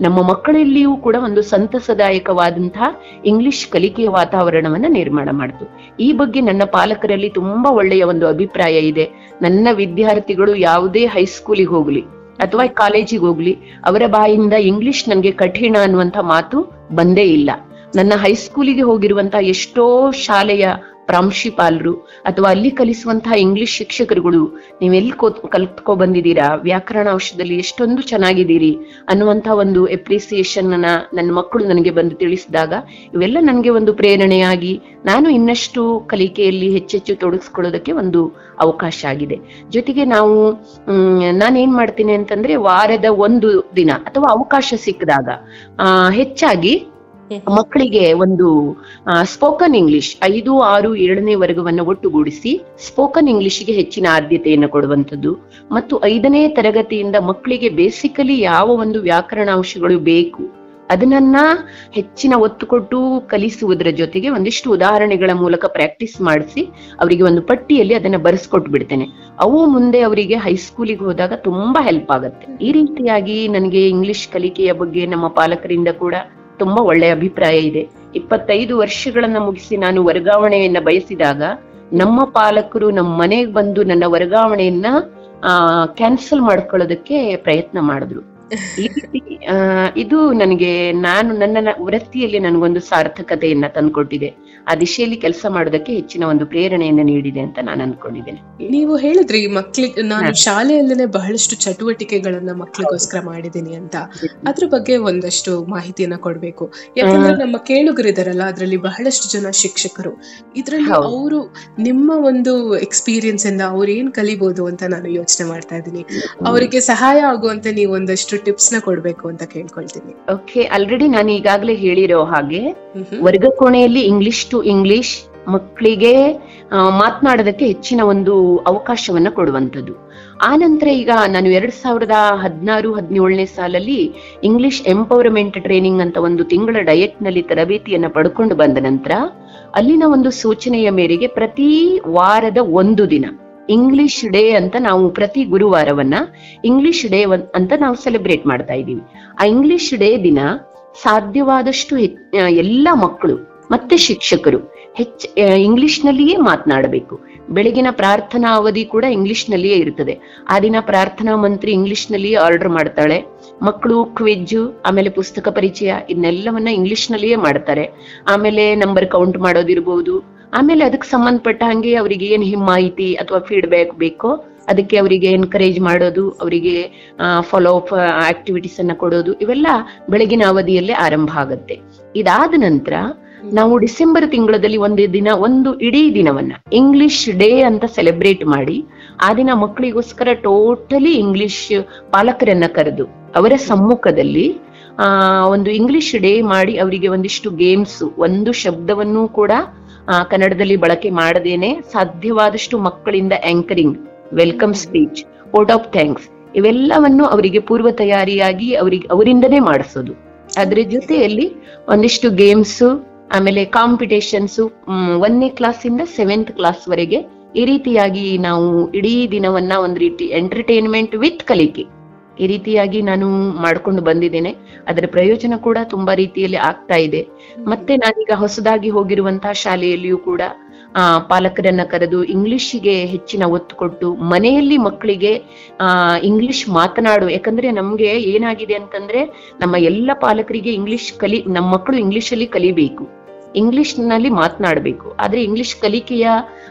ನಮ್ಮ ಮಕ್ಕಳಲ್ಲಿಯೂ ಕೂಡ ಒಂದು ಸಂತಸದಾಯಕವಾದಂತಹ ಇಂಗ್ಲಿಷ್ ಕಲಿಕೆಯ ವಾತಾವರಣವನ್ನ ನಿರ್ಮಾಣ ಮಾಡಿತು. ಈ ಬಗ್ಗೆ ನನ್ನ ಪಾಲಕರಲ್ಲಿ ತುಂಬಾ ಒಳ್ಳೆಯ ಒಂದು ಅಭಿಪ್ರಾಯ ಇದೆ. ನನ್ನ ವಿದ್ಯಾರ್ಥಿಗಳು ಯಾವುದೇ ಹೈಸ್ಕೂಲಿಗೆ ಹೋಗ್ಲಿ ಅಥವಾ ಕಾಲೇಜಿಗೆ ಹೋಗ್ಲಿ, ಅವರ ಬಾಯಿಂದ ಇಂಗ್ಲಿಷ್ ನನಗೆ ಕಠಿಣ ಅನ್ನುವಂತ ಮಾತು ಬಂದೇ ಇಲ್ಲ. ನನ್ನ ಹೈಸ್ಕೂಲಿಗೆ ಹೋಗಿರುವಂತಹ ಎಷ್ಟೋ ಶಾಲೆಯ ಪ್ರಾಂಶುಪಾಲರು ಅಥವಾ ಅಲ್ಲಿ ಕಲಿಸುವಂತಹ ಇಂಗ್ಲಿಷ್ ಶಿಕ್ಷಕರುಗಳು, ನೀವೆಲ್ಲಿ ಕಲ್ತ್ಕೊ ಬಂದಿದ್ದೀರಾ? ವ್ಯಾಕರಣ ಅಂಶದಲ್ಲಿ ಎಷ್ಟೊಂದು ಚೆನ್ನಾಗಿದ್ದೀರಿ ಅನ್ನುವಂತಹ ಒಂದು ಎಪ್ರಿಸಿಯೇಷನ್ ನನ್ನ ಮಕ್ಕಳು ನನಗೆ ಬಂದು ತಿಳಿಸಿದಾಗ, ಇವೆಲ್ಲ ನನಗೆ ಒಂದು ಪ್ರೇರಣೆಯಾಗಿ ನಾನು ಇನ್ನಷ್ಟು ಕಲಿಕೆಯಲ್ಲಿ ಹೆಚ್ಚೆಚ್ಚು ತೊಡಗಿಸ್ಕೊಳ್ಳೋದಕ್ಕೆ ಒಂದು ಅವಕಾಶ ಆಗಿದೆ. ಜೊತೆಗೆ ನಾವು ನಾನೇನ್ ಮಾಡ್ತೀನಿ ಅಂತಂದ್ರೆ ವಾರದ ಒಂದು ದಿನ ಅಥವಾ ಅವಕಾಶ ಸಿಕ್ಕಿದಾಗ ಹೆಚ್ಚಾಗಿ ಮಕ್ಕಳಿಗೆ ಒಂದು ಸ್ಪೋಕನ್ ಇಂಗ್ಲಿಷ್ ಐದು, ಆರು ಏಳನೇ ವರ್ಗವನ್ನು ಒಟ್ಟುಗೂಡಿಸಿ ಸ್ಪೋಕನ್ ಇಂಗ್ಲಿಷ್ಗೆ ಹೆಚ್ಚಿನ ಆದ್ಯತೆಯನ್ನು ಕೊಡುವಂಥದ್ದು. ಮತ್ತು ಐದನೇ ತರಗತಿಯಿಂದ ಮಕ್ಕಳಿಗೆ ಬೇಸಿಕಲಿ ಯಾವ ಒಂದು ವ್ಯಾಕರಣಾಂಶಗಳು ಬೇಕು ಅದನ್ನ ಹೆಚ್ಚಿನ ಒತ್ತು ಕೊಟ್ಟು ಕಲಿಸುವುದರ ಜೊತೆಗೆ ಒಂದಿಷ್ಟು ಉದಾಹರಣೆಗಳ ಮೂಲಕ ಪ್ರಾಕ್ಟೀಸ್ ಮಾಡಿಸಿ ಅವರಿಗೆ ಒಂದು ಪಟ್ಟಿಯಲ್ಲಿ ಅದನ್ನ ಬರೆಸ್ಕೊಟ್ಟು ಬಿಡ್ತೇನೆ ಅವು ಮುಂದೆ ಅವರಿಗೆ ಹೈಸ್ಕೂಲಿಗೆ ಹೋದಾಗ ತುಂಬಾ ಹೆಲ್ಪ್ ಆಗುತ್ತೆ. ಈ ರೀತಿಯಾಗಿ ನನಗೆ ಇಂಗ್ಲಿಷ್ ಕಲಿಕೆಯ ಬಗ್ಗೆ ನಮ್ಮ ಪಾಲಕರಿಂದ ಕೂಡ ತುಂಬಾ ಒಳ್ಳೆಯ ಅಭಿಪ್ರಾಯ ಇದೆ. ಇಪ್ಪತ್ತೈದು ವರ್ಷಗಳನ್ನ ಮುಗಿಸಿ ನಾನು ವರ್ಗಾವಣೆಯನ್ನ ಬಯಸಿದಾಗ ನಮ್ಮ ಪಾಲಕರು ನಮ್ಮ ಮನೆಗೆ ಬಂದು ನನ್ನ ವರ್ಗಾವಣೆಯನ್ನ, ಆ ಕ್ಯಾನ್ಸಲ್ ಮಾಡ್ಕೊಳ್ಳೋದಕ್ಕೆ ಪ್ರಯತ್ನ ಮಾಡಿದ್ರು. ಇದು ನನಗೆ ನಾನು ನನ್ನ ವೃತ್ತಿಯಲ್ಲಿ ನನಗೊಂದು ಸಾರ್ಥಕತೆಯನ್ನ ತಂದ್ಕೊಟ್ಟಿದೆ. ಆ ದಿಶೆಯಲ್ಲಿ ಕೆಲಸ ಮಾಡೋದಕ್ಕೆ ಹೆಚ್ಚಿನ ಒಂದು ಪ್ರೇರಣೆಯನ್ನು ನೀಡಿದೆ ಅಂತ ನಾನು ಅನ್ಕೊಂಡಿದ್ದೇನೆ. ನೀವು ಹೇಳಿದ್ರಿ ಮಕ್ಳಿಗೆ ನಾನು ಶಾಲೆಯಲ್ಲೇ ಶಾಲೆಯಲ್ಲೇನೆ ಬಹಳಷ್ಟು ಚಟುವಟಿಕೆಗಳನ್ನ ಮಕ್ಳಿಗೋಸ್ಕರ ಮಾಡಿದ್ದೀನಿ ಅಂತ. ಅದ್ರ ಬಗ್ಗೆ ಒಂದಷ್ಟು ಮಾಹಿತಿಯನ್ನ ಕೊಡ್ಬೇಕು. ಯಾಕಂದ್ರೆ ನಮ್ಮ ಕೇಳುಗರಿದಾರಲ್ಲ ಅದ್ರಲ್ಲಿ ಬಹಳಷ್ಟು ಜನ ಶಿಕ್ಷಕರು. ಇದ್ರಲ್ಲಿ. ಅವರು ನಿಮ್ಮ ಒಂದು ಎಕ್ಸ್ಪೀರಿಯನ್ಸ್ ಇಂದ ಅವ್ರು ಏನ್ ಕಲಿಬಹುದು ಅಂತ ನಾನು ಯೋಚನೆ ಮಾಡ್ತಾ ಇದ್ದೀನಿ. ಅವರಿಗೆ ಸಹಾಯ ಆಗುವಂತ ನೀವು ಒಂದಷ್ಟು ಟಿಪ್ಸ್ನ ಕೊಡ್ಬೇಕು ಅಂತ ಕೇಳ್ಕೊಳ್ತೀನಿ ಓಕೆ ಆಲ್ರೆಡಿ ನಾನು ಈಗಾಗಲೇ ಹೇಳಿರೋ ಹಾಗೆ. ವರ್ಗ ಕೋಣೆಯಲ್ಲಿ ಇಂಗ್ಲಿಷ್ ಟು ಇಂಗ್ಲಿಷ್ ಮಕ್ಕಳಿಗೆ ಮಾತನಾಡೋದಕ್ಕೆ ಹೆಚ್ಚಿನ ಒಂದು ಅವಕಾಶವನ್ನ ಕೊಡುವಂಥದ್ದು ಆ ನಂತರ ಈಗ ನಾನು ಎರಡ್ ಸಾವಿರದ ಹದಿನಾರು ಹದಿನೇಳನೇ ಸಾಲಲ್ಲಿ ಇಂಗ್ಲಿಷ್ ಎಂಪವರ್ಮೆಂಟ್ ಟ್ರೈನಿಂಗ್ ಅಂತ ಒಂದು ತಿಂಗಳ ಡಯಟ್ನಲ್ಲಿ ತರಬೇತಿಯನ್ನ ಪಡ್ಕೊಂಡು ಬಂದ ನಂತರ ಅಲ್ಲಿನ ಒಂದು ಸೂಚನೆಯ ಮೇರೆಗೆ ಪ್ರತಿ ವಾರದ ಒಂದು ದಿನ ಇಂಗ್ಲಿಷ್ ಡೇ ಅಂತ ನಾವು ಪ್ರತಿ ಗುರುವಾರವನ್ನ ಇಂಗ್ಲಿಷ್ ಡೇ ಅಂತ ನಾವು ಸೆಲೆಬ್ರೇಟ್ ಮಾಡ್ತಾ ಇದ್ದೀವಿ. ಆ ಇಂಗ್ಲಿಷ್ ಡೇ ದಿನ ಸಾಧ್ಯವಾದಷ್ಟು ಎಲ್ಲ ಮಕ್ಕಳು ಮತ್ತೆ ಶಿಕ್ಷಕರು ಹೆಚ್ಚ ಇಂಗ್ಲಿಷ್ ನಲ್ಲಿಯೇ ಮಾತನಾಡಬೇಕು. ಬೆಳಗಿನ ಪ್ರಾರ್ಥನಾ ಅವಧಿ ಕೂಡ ಇಂಗ್ಲಿಷ್ ನಲ್ಲಿಯೇ ಇರ್ತದೆ. ಆ ದಿನ ಪ್ರಾರ್ಥನಾ ಮಂತ್ರಿ ಇಂಗ್ಲಿಷ್ ನಲ್ಲಿಯೇ ಆರ್ಡರ್ ಮಾಡ್ತಾಳೆ. ಮಕ್ಕಳು ಕ್ವಿಜ್ ಆಮೇಲೆ ಪುಸ್ತಕ ಪರಿಚಯ ಇದನ್ನೆಲ್ಲವನ್ನ ಇಂಗ್ಲಿಷ್ ನಲ್ಲಿಯೇ ಮಾಡ್ತಾರೆ. ಆಮೇಲೆ ನಂಬರ್ ಕೌಂಟ್ ಮಾಡೋದಿರ್ಬೋದು. ಆಮೇಲೆ ಅದಕ್ಕೆ ಸಂಬಂಧಪಟ್ಟ ಹಾಗೆ ಅವರಿಗೆ ಏನ್ ಹಿಮ್ಮಾಹಿತಿ ಮಾಹಿತಿ ಅಥವಾ ಫೀಡ್ಬ್ಯಾಕ್ ಬೇಕೋ ಅದಕ್ಕೆ ಅವರಿಗೆ ಎನ್ಕರೇಜ್ ಮಾಡೋದು, ಅವರಿಗೆ ಫಾಲೋ ಅಪ್ ಆಕ್ಟಿವಿಟೀಸ್ ಅನ್ನ ಕೊಡೋದು, ಇವೆಲ್ಲ ಬೆಳಗಿನ ಅವಧಿಯಲ್ಲೇ ಆರಂಭ ಆಗುತ್ತೆ. ಇದಾದ ನಂತರ ನಾವು ಡಿಸೆಂಬರ್ ತಿಂಗಳಲ್ಲಿ ಒಂದು ದಿನ, ಒಂದು ಇಡೀ ದಿನವನ್ನ ಇಂಗ್ಲಿಷ್ ಡೇ ಅಂತ ಸೆಲೆಬ್ರೇಟ್ ಮಾಡಿ, ಆ ದಿನ ಮಕ್ಕಳಿಗೋಸ್ಕರ ಟೋಟಲಿ ಇಂಗ್ಲಿಷ್ ಪಾಲಕರನ್ನ ಕರೆದು, ಅವರ ಸಮ್ಮುಖದಲ್ಲಿ, ಆ, ಒಂದು ಇಂಗ್ಲಿಷ್ ಡೇ ಮಾಡಿ ಅವರಿಗೆ ಒಂದಿಷ್ಟು ಗೇಮ್ಸ್ ಒಂದು ಶಬ್ದವನ್ನು ಕೂಡ ಕನ್ನಡದಲ್ಲಿ ಬಳಕೆ ಮಾಡದೇನೆ ಸಾಧ್ಯವಾದಷ್ಟು ಮಕ್ಕಳಿಂದ anchoring welcome speech word of thanks ಇವೆಲ್ಲವನ್ನು ಅವರಿಗೆ ಪೂರ್ವ ತಯಾರಿಯಾಗಿ ಅವರಿಗೆ ಅವರಿಂದನೇ ಮಾಡಿಸೋದು. ಅದ್ರ ಜೊತೆಯಲ್ಲಿ ಒಂದಿಷ್ಟು ಗೇಮ್ಸ್ ಆಮೇಲೆ ಕಾಂಪಿಟೇಷನ್ಸ್ ಒಂದನೇ ಕ್ಲಾಸ್ ಇಂದ ಸೆವೆಂತ್ ಕ್ಲಾಸ್ ವರೆಗೆ ಈ ರೀತಿಯಾಗಿ ನಾವು ಇಡೀ ದಿನವನ್ನ ಒಂದು ರೀತಿ ಎಂಟರ್ಟೈನ್ಮೆಂಟ್ ವಿತ್ ಕಲಿಕೆ. ಈ ರೀತಿಯಾಗಿ ನಾನು ಮಾಡ್ಕೊಂಡು ಬಂದಿದ್ದೇನೆ. ಅದರ ಪ್ರಯೋಜನ ಕೂಡ ತುಂಬಾ ರೀತಿಯಲ್ಲಿ ಆಗ್ತಾ ಇದೆ. ಮತ್ತೆ ನಾನೀಗ ಹೊಸದಾಗಿ ಹೋಗಿರುವಂತಹ ಶಾಲೆಯಲ್ಲಿಯೂ ಕೂಡ ಆ ಪಾಲಕರನ್ನ ಕರೆದು ಇಂಗ್ಲಿಷಿಗೆ ಹೆಚ್ಚಿನ ಒತ್ತು ಕೊಟ್ಟು ಮನೆಯಲ್ಲಿ ಮಕ್ಕಳಿಗೆ ಆ ಇಂಗ್ಲಿಷ್ ಮಾತನಾಡು. ಯಾಕಂದ್ರೆ ನಮ್ಗೆ ಏನಾಗಿದೆ ಅಂತಂದ್ರೆ ನಮ್ಮ ಎಲ್ಲ ಪಾಲಕರಿಗೆ ಇಂಗ್ಲಿಷ್ ಕಲಿ ನಮ್ಮ ಮಕ್ಕಳು ಇಂಗ್ಲಿಷ್ ಅಲ್ಲಿ ಕಲಿಬೇಕು. ಇಂಗ್ಲಿಷ್ನಲ್ಲಿ ಮಾತನಾಡಬೇಕು. ಆದ್ರೆ ಇಂಗ್ಲಿಷ್ ಕಲಿಕೆಯ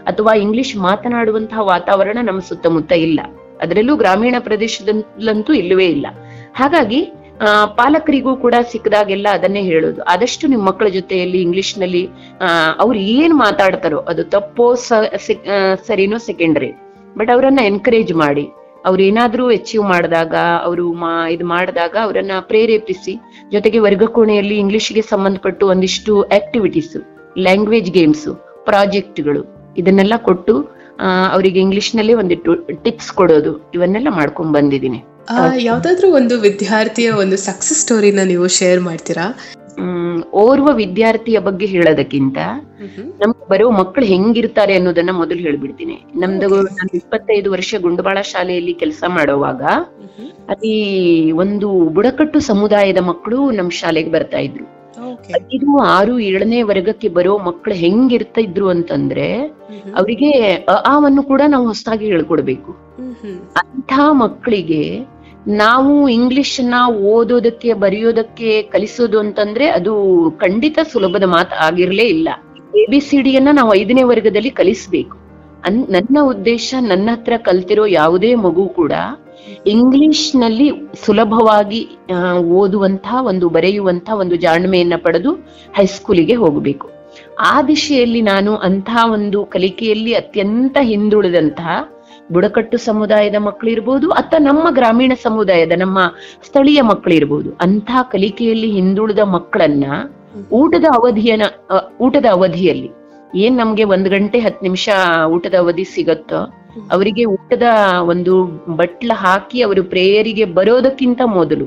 ಅಥವಾ ಇಂಗ್ಲಿಷ್ ಮಾತನಾಡುವಂತಹ ವಾತಾವರಣ ನಮ್ಮ ಸುತ್ತಮುತ್ತ ಇಲ್ಲ. ಅದರಲ್ಲೂ ಗ್ರಾಮೀಣ ಪ್ರದೇಶದಲ್ಲಂತೂ ಇಲ್ಲವೇ ಇಲ್ಲ. ಹಾಗಾಗಿ ಆ, ಪಾಲಕರಿಗೂ ಕೂಡ ಸಿಕ್ಕದಾಗೆಲ್ಲ ಅದನ್ನೇ ಹೇಳೋದು. ಆದಷ್ಟು ನಿಮ್ಮ ಮಕ್ಕಳ ಜೊತೆಯಲ್ಲಿ ಇಂಗ್ಲಿಷ್ನಲ್ಲಿ ಅವ್ರು ಏನ್ ಮಾತಾಡ್ತಾರೋ ಅದು ತಪ್ಪೋ ಸರಿನೋ ಸೆಕೆಂಡ್ರಿ ಬಟ್ ಅವರನ್ನ ಎನ್ಕರೇಜ್ ಮಾಡಿ. ಅವ್ರು ಏನಾದ್ರೂ ಅಚೀವ್ ಮಾಡಿದಾಗ ಅವರು ಮಾ ಇದು ಮಾಡಿದಾಗ ಅವರನ್ನ ಪ್ರೇರೇಪಿಸಿ ಜೊತೆಗೆ ವರ್ಗ ಕೋಣೆಯಲ್ಲಿ ಇಂಗ್ಲಿಷ್ಗೆ ಸಂಬಂಧಪಟ್ಟು ಒಂದಿಷ್ಟು ಆಕ್ಟಿವಿಟೀಸ್ ಲ್ಯಾಂಗ್ವೇಜ್ ಗೇಮ್ಸ್ ಪ್ರಾಜೆಕ್ಟ್ಗಳು ಇದನ್ನೆಲ್ಲ ಕೊಟ್ಟು ಅವರಿಗೆ ಇಂಗ್ಲಿಷ್ನಲ್ಲಿ ಒಂದಿಟ್ಟು ಟಿಪ್ಸ್ ಕೊಡೋದು. ಇವನ್ನೆಲ್ಲ ಮಾಡ್ಕೊಂಡ್ ಬಂದಿದ್ದೀನಿ. ಯಾವ್ದಾದ್ರು ಒಂದು ವಿದ್ಯಾರ್ಥಿಯ ಒಂದು ಸಕ್ಸಸ್ ಸ್ಟೋರಿನ ನೀವು ಶೇರ್ ಮಾಡ್ತೀರಾ? ಓರ್ವ ವಿದ್ಯಾರ್ಥಿಯ ಬಗ್ಗೆ ಹೇಳೋದಕ್ಕಿಂತ ನಮ್ಗೆ ಬರೋ ಮಕ್ಕಳು ಹೆಂಗಿರ್ತಾರೆ ಅನ್ನೋದನ್ನ ಮೊದಲು ಹೇಳ್ಬಿಡ್ತೀನಿ. ನಮ್ದು ನಾನು ಇಪ್ಪತ್ತೈದು ವರ್ಷ ಗುಂಡಬಾಳ ಶಾಲೆಯಲ್ಲಿ ಕೆಲಸ ಮಾಡುವಾಗ ಅಲ್ಲಿ ಒಂದು ಬುಡಕಟ್ಟು ಸಮುದಾಯದ ಮಕ್ಕಳು ನಮ್ ಶಾಲೆಗೆ ಬರ್ತಾ ಇದ್ರು. ಐದು ಆರು ಏಳನೇ ವರ್ಗಕ್ಕೆ ಬರೋ ಮಕ್ಕಳು ಹೆಂಗಿರ್ತಾ ಇದ್ರು ಅಂತಂದ್ರೆ ಅವರಿಗೆ ಅವನ್ನು ಆವನ್ನು ಕೂಡ ನಾವು ಹೊಸದಾಗಿ ಹೇಳ್ಕೊಡ್ಬೇಕು. ಅಂತ ಮಕ್ಕಳಿಗೆ ನಾವು ಇಂಗ್ಲಿಷ್ನ ಓದೋದಕ್ಕೆ ಬರೆಯೋದಕ್ಕೆ ಕಲಿಸೋದು ಅಂತಂದ್ರೆ ಅದು ಖಂಡಿತ ಸುಲಭದ ಮಾತು ಆಗಿರ್ಲೇ ಇಲ್ಲ. ಎ ಬಿ ಸಿ ಡಿಯನ್ನ ನಾವು ಐದನೇ ವರ್ಗದಲ್ಲಿ ಕಲಿಸ್ಬೇಕು. ಅನ್ ನನ್ನ ಉದ್ದೇಶ ನನ್ನ ಹತ್ರ ಕಲ್ತಿರೋ ಯಾವುದೇ ಮಗು ಕೂಡ ಇಂಗ್ಲಿಷ್ನಲ್ಲಿ ಸುಲಭವಾಗಿ ಓದುವಂತಹ ಒಂದು ಬರೆಯುವಂತಹ ಒಂದು ಜಾಣ್ಮೆಯನ್ನ ಪಡೆದು ಹೈಸ್ಕೂಲಿಗೆ ಹೋಗಬೇಕು. ಆ ದಿಶೆಯಲ್ಲಿ ನಾನು ಅಂತಹ ಒಂದು ಕಲಿಕೆಯಲ್ಲಿ ಅತ್ಯಂತ ಹಿಂದುಳಿದಂತಹ ಬುಡಕಟ್ಟು ಸಮುದಾಯದ ಮಕ್ಕಳಿರ್ಬೋದು ಅಥವಾ ನಮ್ಮ ಗ್ರಾಮೀಣ ಸಮುದಾಯದ, ನಮ್ಮ ಸ್ಥಳೀಯ ಮಕ್ಕಳಿರ್ಬೋದು ಅಂತಹ ಕಲಿಕೆಯಲ್ಲಿ ಹಿಂದುಳಿದ ಮಕ್ಕಳನ್ನ ಊಟದ ಅವಧಿಯನ ಊಟದ ಅವಧಿಯಲ್ಲಿ ಏನ್ ನಮ್ಗೆ ಒಂದ್ ಗಂಟೆ ಹತ್ತು ನಿಮಿಷ ಊಟದ ಅವಧಿ ಸಿಗತ್ತೋ ಅವರಿಗೆ ಊಟದ ಒಂದು ಬಟ್ಲ ಹಾಕಿ ಅವರು ಪ್ರೇಯರಿಗೆ ಬರೋದಕ್ಕಿಂತ ಮೊದಲು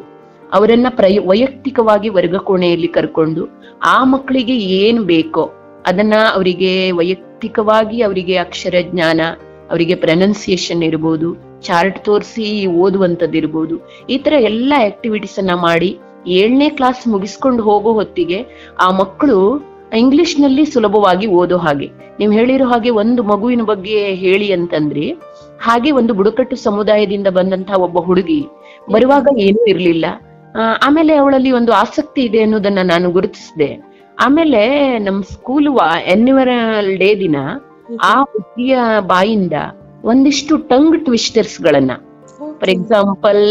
ಅವರನ್ನ ಪ್ರಯ, ವೈಯಕ್ತಿಕವಾಗಿ ವರ್ಗಕೋಣೆಯಲ್ಲಿ ಕರ್ಕೊಂಡು ಆ ಮಕ್ಕಳಿಗೆ ಏನ್ ಬೇಕೋ ಅದನ್ನ ಅವರಿಗೆ ವೈಯಕ್ತಿಕವಾಗಿ ಅವರಿಗೆ ಅಕ್ಷರ ಜ್ಞಾನ, ಅವರಿಗೆ ಪ್ರನೌನ್ಸಿಯೇಷನ್ ಇರ್ಬೋದು ಚಾರ್ಟ್ ತೋರಿಸಿ ಓದುವಂಥದ್ದು ಇರ್ಬೋದು ಈ ತರ ಎಲ್ಲ ಆಕ್ಟಿವಿಟೀಸ್ ಅನ್ನ ಮಾಡಿ ಏಳನೇ ಕ್ಲಾಸ್ ಮುಗಿಸ್ಕೊಂಡು ಹೋಗೋ ಹೊತ್ತಿಗೆ ಆ ಮಕ್ಕಳು ಇಂಗ್ಲಿಷ್ನಲ್ಲಿ ಸುಲಭವಾಗಿ ಓದೋ ಹಾಗೆ. ನೀವು ಹೇಳಿರೋ ಹಾಗೆ ಒಂದು ಮಗುವಿನ ಬಗ್ಗೆ ಹೇಳಿ ಅಂತಂದ್ರಿ, ಹಾಗೆ ಒಂದು ಬುಡಕಟ್ಟು ಸಮುದಾಯದಿಂದ ಬಂದಂತಹ ಒಬ್ಬ ಹುಡುಗಿ ಬರುವಾಗ ಏನೂ ಇರ್ಲಿಲ್ಲ. ಆಮೇಲೆ ಅವಳಲ್ಲಿ ಒಂದು ಆಸಕ್ತಿ ಇದೆ ಅನ್ನೋದನ್ನ ನಾನು ಗುರುತಿಸಿದೆ. ಆಮೇಲೆ ನಮ್ ಸ್ಕೂಲ್ ಎನ್ಯುವರಲ್ ಡೇ ದಿನ ಆ ಹುಡುಗಿಯ ಬಾಯಿಂದ ಒಂದಿಷ್ಟು ಟಂಗ್ ಟ್ವಿಸ್ಟರ್ಸ್ ಗಳನ್ನ. For example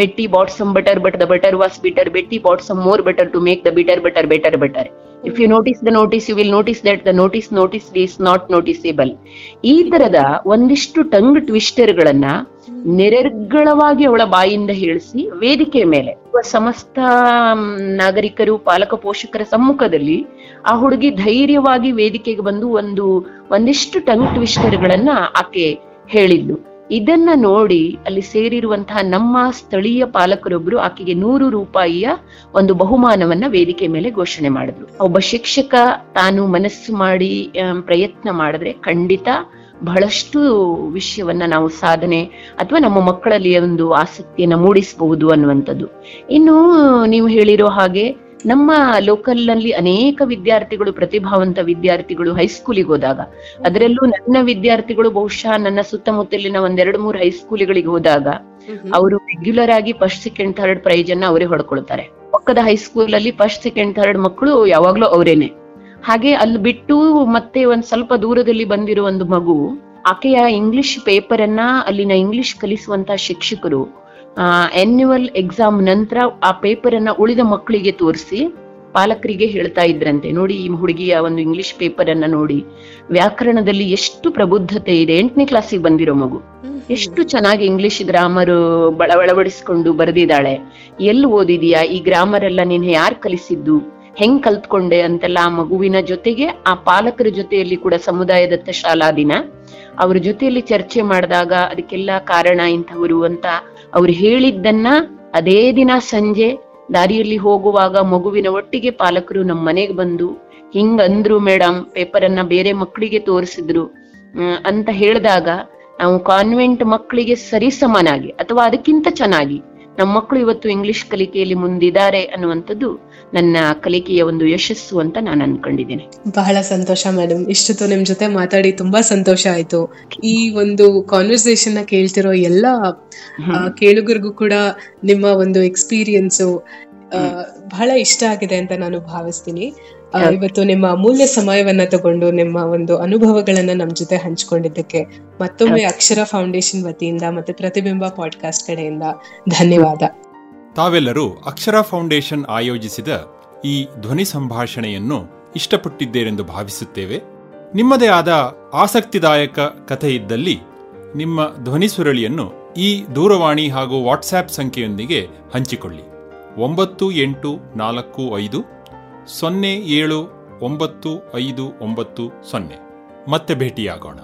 Betty bought some butter but the butter was bitter Betty bought some more better to make the bitter butter better butter if you notice the notice you will notice that the notice notice is not noticeable ಈ ತರದ ಒಂದಿಷ್ಟು tongue twister ಗಳನ್ನ ನಿರರ್ಗಳವಾಗಿ ಅವಳ ಬಾಯಿಂದ ಹೇಳಿಸಿ ವೇದಿಕೆ ಮೇಲೆ. ಸಮಸ್ತ ನಾಗರಿಕರು, ಪಾಲಕ, ಪೋಷಕರ ಸಮ್ಮುಖದಲ್ಲಿ ಆ ಹುಡುಗಿ ಧೈರ್ಯವಾಗಿ ವೇದಿಕೆಗೆ ಬಂದು ಒಂದು, ಒಂದಿಷ್ಟು ಟಂಗ್ ಟ್ವಿಸ್ಟರ್ ಗಳನ್ನ ಆಕೆ ಹೇಳಿದ್ಲು. ಇದನ್ನ ನೋಡಿ ಅಲ್ಲಿ ಸೇರಿರುವಂತಹ ನಮ್ಮ ಸ್ಥಳೀಯ ಪಾಲಕರೊಬ್ರು ಆಕೆಗೆ ನೂರು ರೂಪಾಯಿಯ ಒಂದು ಬಹುಮಾನವನ್ನ ವೇದಿಕೆ ಮೇಲೆ ಘೋಷಣೆ ಮಾಡಿದ್ರು. ಒಬ್ಬ ಶಿಕ್ಷಕ ತಾನು ಮನಸ್ಸು ಮಾಡಿ ಪ್ರಯತ್ನ ಮಾಡಿದ್ರೆ ಖಂಡಿತ ಬಹಳಷ್ಟು ವಿಷಯವನ್ನ ನಾವು ಸಾಧನೆ ಅಥವಾ ನಮ್ಮ ಮಕ್ಕಳಲ್ಲಿ ಒಂದು ಆಸಕ್ತಿಯನ್ನ ಮೂಡಿಸಬಹುದು ಅನ್ನುವಂಥದ್ದು. ಇನ್ನು ನೀವು ಹೇಳಿರೋ ಹಾಗೆ ನಮ್ಮ ಲೋಕಲ್ನಲ್ಲಿ ಅನೇಕ ವಿದ್ಯಾರ್ಥಿಗಳು ಪ್ರತಿಭಾವಂತ ವಿದ್ಯಾರ್ಥಿಗಳು ಹೈಸ್ಕೂಲಿಗೆ ಹೋದಾಗ ಅದರಲ್ಲೂ ನನ್ನ ವಿದ್ಯಾರ್ಥಿಗಳು ಬಹುಶಃ ನನ್ನ ಸುತ್ತಮುತ್ತಲಿನ ಒಂದೆರಡು ಮೂರು ಹೈಸ್ಕೂಲ್ಗಳಿಗೆ ಹೋದಾಗ ಅವರು ರೆಗ್ಯುಲರ್ ಆಗಿ ಫಸ್ಟ್ ಸೆಕೆಂಡ್ ಥರ್ಡ್ ಪ್ರೈಸ್ ಅನ್ನ ಅವರೇ ಹೊಡ್ಕೊಳ್ತಾರೆ. ಪಕ್ಕದ ಹೈಸ್ಕೂಲ್ ಅಲ್ಲಿ ಫಸ್ಟ್ ಸೆಕೆಂಡ್ ಥರ್ಡ್ ಮಕ್ಕಳು ಯಾವಾಗ್ಲೂ ಅವರೇನೆ. ಹಾಗೆ ಅಲ್ಲಿ ಬಿಟ್ಟು ಮತ್ತೆ ಒಂದ್ ಸ್ವಲ್ಪ ದೂರದಲ್ಲಿ ಬಂದಿರೋ ಒಂದು ಮಗು ಆಕೆಯ ಇಂಗ್ಲಿಷ್ ಪೇಪರ್ ಅನ್ನ ಅಲ್ಲಿನ ಇಂಗ್ಲಿಷ್ ಕಲಿಸುವಂತ ಶಿಕ್ಷಕರು ಆನ್ಯುವಲ್ ಎಕ್ಸಾಮ್ ನಂತರ ಆ ಪೇಪರ್ ಅನ್ನ ಉಳಿದ ಮಕ್ಕಳಿಗೆ ತೋರಿಸಿ ಪಾಲಕರಿಗೆ ಹೇಳ್ತಾ ಇದ್ರಂತೆ. ನೋಡಿ ಈ ಹುಡುಗಿಯ ಒಂದು ಇಂಗ್ಲಿಷ್ ಪೇಪರ್ ಅನ್ನ ನೋಡಿ. ವ್ಯಾಕರಣದಲ್ಲಿ ಎಷ್ಟು ಪ್ರಬುದ್ಧತೆ ಇದೆ. ಎಂಟನೇ ಕ್ಲಾಸಿಗೆ ಬಂದಿರೋ ಮಗು. ಎಷ್ಟು ಚೆನ್ನಾಗಿ ಇಂಗ್ಲಿಷ್ ಗ್ರಾಮರ್ ಬಳವಳವಡಿಸ್ಕೊಂಡು ಬರೆದಿದ್ದಾಳೆ. ಎಲ್ಲಿ ಓದಿದೀಯಾ? ಈ ಗ್ರಾಮರ್ ಎಲ್ಲ ನೀನ್ ಯಾರ್ ಕಲಿಸಿದ್ದು? ಹೆಂಗ್ ಕಲ್ತ್ಕೊಂಡೆ ಅಂತೆಲ್ಲ ಆ ಮಗುವಿನ ಜೊತೆಗೆ ಆ ಪಾಲಕರ ಜೊತೆಯಲ್ಲಿ ಕೂಡ ಸಮುದಾಯದತ್ತ ಶಾಲಾ ದಿನ. ಅವ್ರ ಜೊತೆಯಲ್ಲಿ ಚರ್ಚೆ ಮಾಡಿದಾಗ ಅದಕ್ಕೆಲ್ಲ ಕಾರಣ ಇಂಥವರು ಅಂತ ಅವ್ರು ಹೇಳಿದ್ದನ್ನ ಅದೇ ದಿನ ಸಂಜೆ ದಾರಿಯಲ್ಲಿ ಹೋಗುವಾಗ ಮಗುವಿನ ಒಟ್ಟಿಗೆ ಪಾಲಕರು ನಮ್ಮ ಮನೆಗೆ ಬಂದು, ಹಿಂಗ ಅಂದ್ರು ಮೇಡಮ್ ಪೇಪರ್ ಅನ್ನ ಬೇರೆ ಮಕ್ಕಳಿಗೆ ತೋರಿಸಿದ್ರು ಅಂತ ಹೇಳಿದಾಗ ನಾವು ಕಾನ್ವೆಂಟ್ ಮಕ್ಕಳಿಗೆ ಸರಿಸಮನಾಗಿ ಅಥವಾ ಅದಕ್ಕಿಂತ ಚೆನ್ನಾಗಿ ನಮ್ಮ ಮಕ್ಕಳು ಇವತ್ತು ಇಂಗ್ಲಿಷ್ ಕಲಿಕೆಯಲ್ಲಿ ಮುಂದಿದ್ದಾರೆ ಅನ್ನುವಂಥದ್ದು ನನ್ನ ಕಲಿಕೆಯ ಒಂದು ಯಶಸ್ಸು ಅಂತ ನಾನು ಅನ್ಕೊಂಡಿದ್ದೇನೆ. ಬಹಳ ಸಂತೋಷ ಮೇಡಮ್ ಇಷ್ಟೊತ್ತು ನಿಮ್ ಜೊತೆ ಮಾತಾಡಿ ತುಂಬಾ ಸಂತೋಷ ಆಯ್ತು. ಈ ಒಂದು ಕಾನ್ವರ್ಸೇಷನ್ನ ಕೇಳ್ತಿರೋ ಎಲ್ಲ ಕೇಳುಗರಿಗೂ ಕೂಡ ನಿಮ್ಮ ಒಂದು ಎಕ್ಸ್ಪೀರಿಯನ್ಸ್ ಬಹಳ ಇಷ್ಟ ಆಗಿದೆ ಅಂತ ನಾನು ಭಾವಿಸ್ತೀನಿ. ಇವತ್ತು ನಿಮ್ಮ ಅಮೂಲ್ಯ ಸಮಯವನ್ನ ತಗೊಂಡು ನಿಮ್ಮ ಒಂದು ಅನುಭವಗಳನ್ನ ನಮ್ ಜೊತೆ ಹಂಚಿಕೊಂಡಿದ್ದಕ್ಕೆ ಮತ್ತೊಮ್ಮೆ ಅಕ್ಷರ ಫೌಂಡೇಶನ್ ವತಿಯಿಂದ ಮತ್ತೆ ಪ್ರತಿಬಿಂಬ ಪಾಡ್ಕಾಸ್ಟ್ ಕಡೆಯಿಂದ ಧನ್ಯವಾದ. ತಾವೆಲ್ಲರೂ ಅಕ್ಷರ ಫೌಂಡೇಶನ್ ಆಯೋಜಿಸಿದ ಈ ಧ್ವನಿ ಸಂಭಾಷಣೆಯನ್ನು ಇಷ್ಟಪಟ್ಟಿದ್ದೇರೆಂದು ಭಾವಿಸುತ್ತೇವೆ. ನಿಮ್ಮದೇ ಆದ ಆಸಕ್ತಿದಾಯಕ ಕಥೆ ಇದ್ದಲ್ಲಿ ನಿಮ್ಮ ಧ್ವನಿ ಸುರಳಿಯನ್ನು ಈ ದೂರವಾಣಿ ಹಾಗೂ ವಾಟ್ಸ್ಆ್ಯಪ್ ಸಂಖ್ಯೆಯೊಂದಿಗೆ ಹಂಚಿಕೊಳ್ಳಿ. ಒಂಬತ್ತು ಎಂಟು ನಾಲ್ಕು ಐದು ಸೊನ್ನೆ ಏಳು ಒಂಬತ್ತು ಐದು ಒಂಬತ್ತು ಸೊನ್ನೆ. ಮತ್ತೆ ಭೇಟಿಯಾಗೋಣ.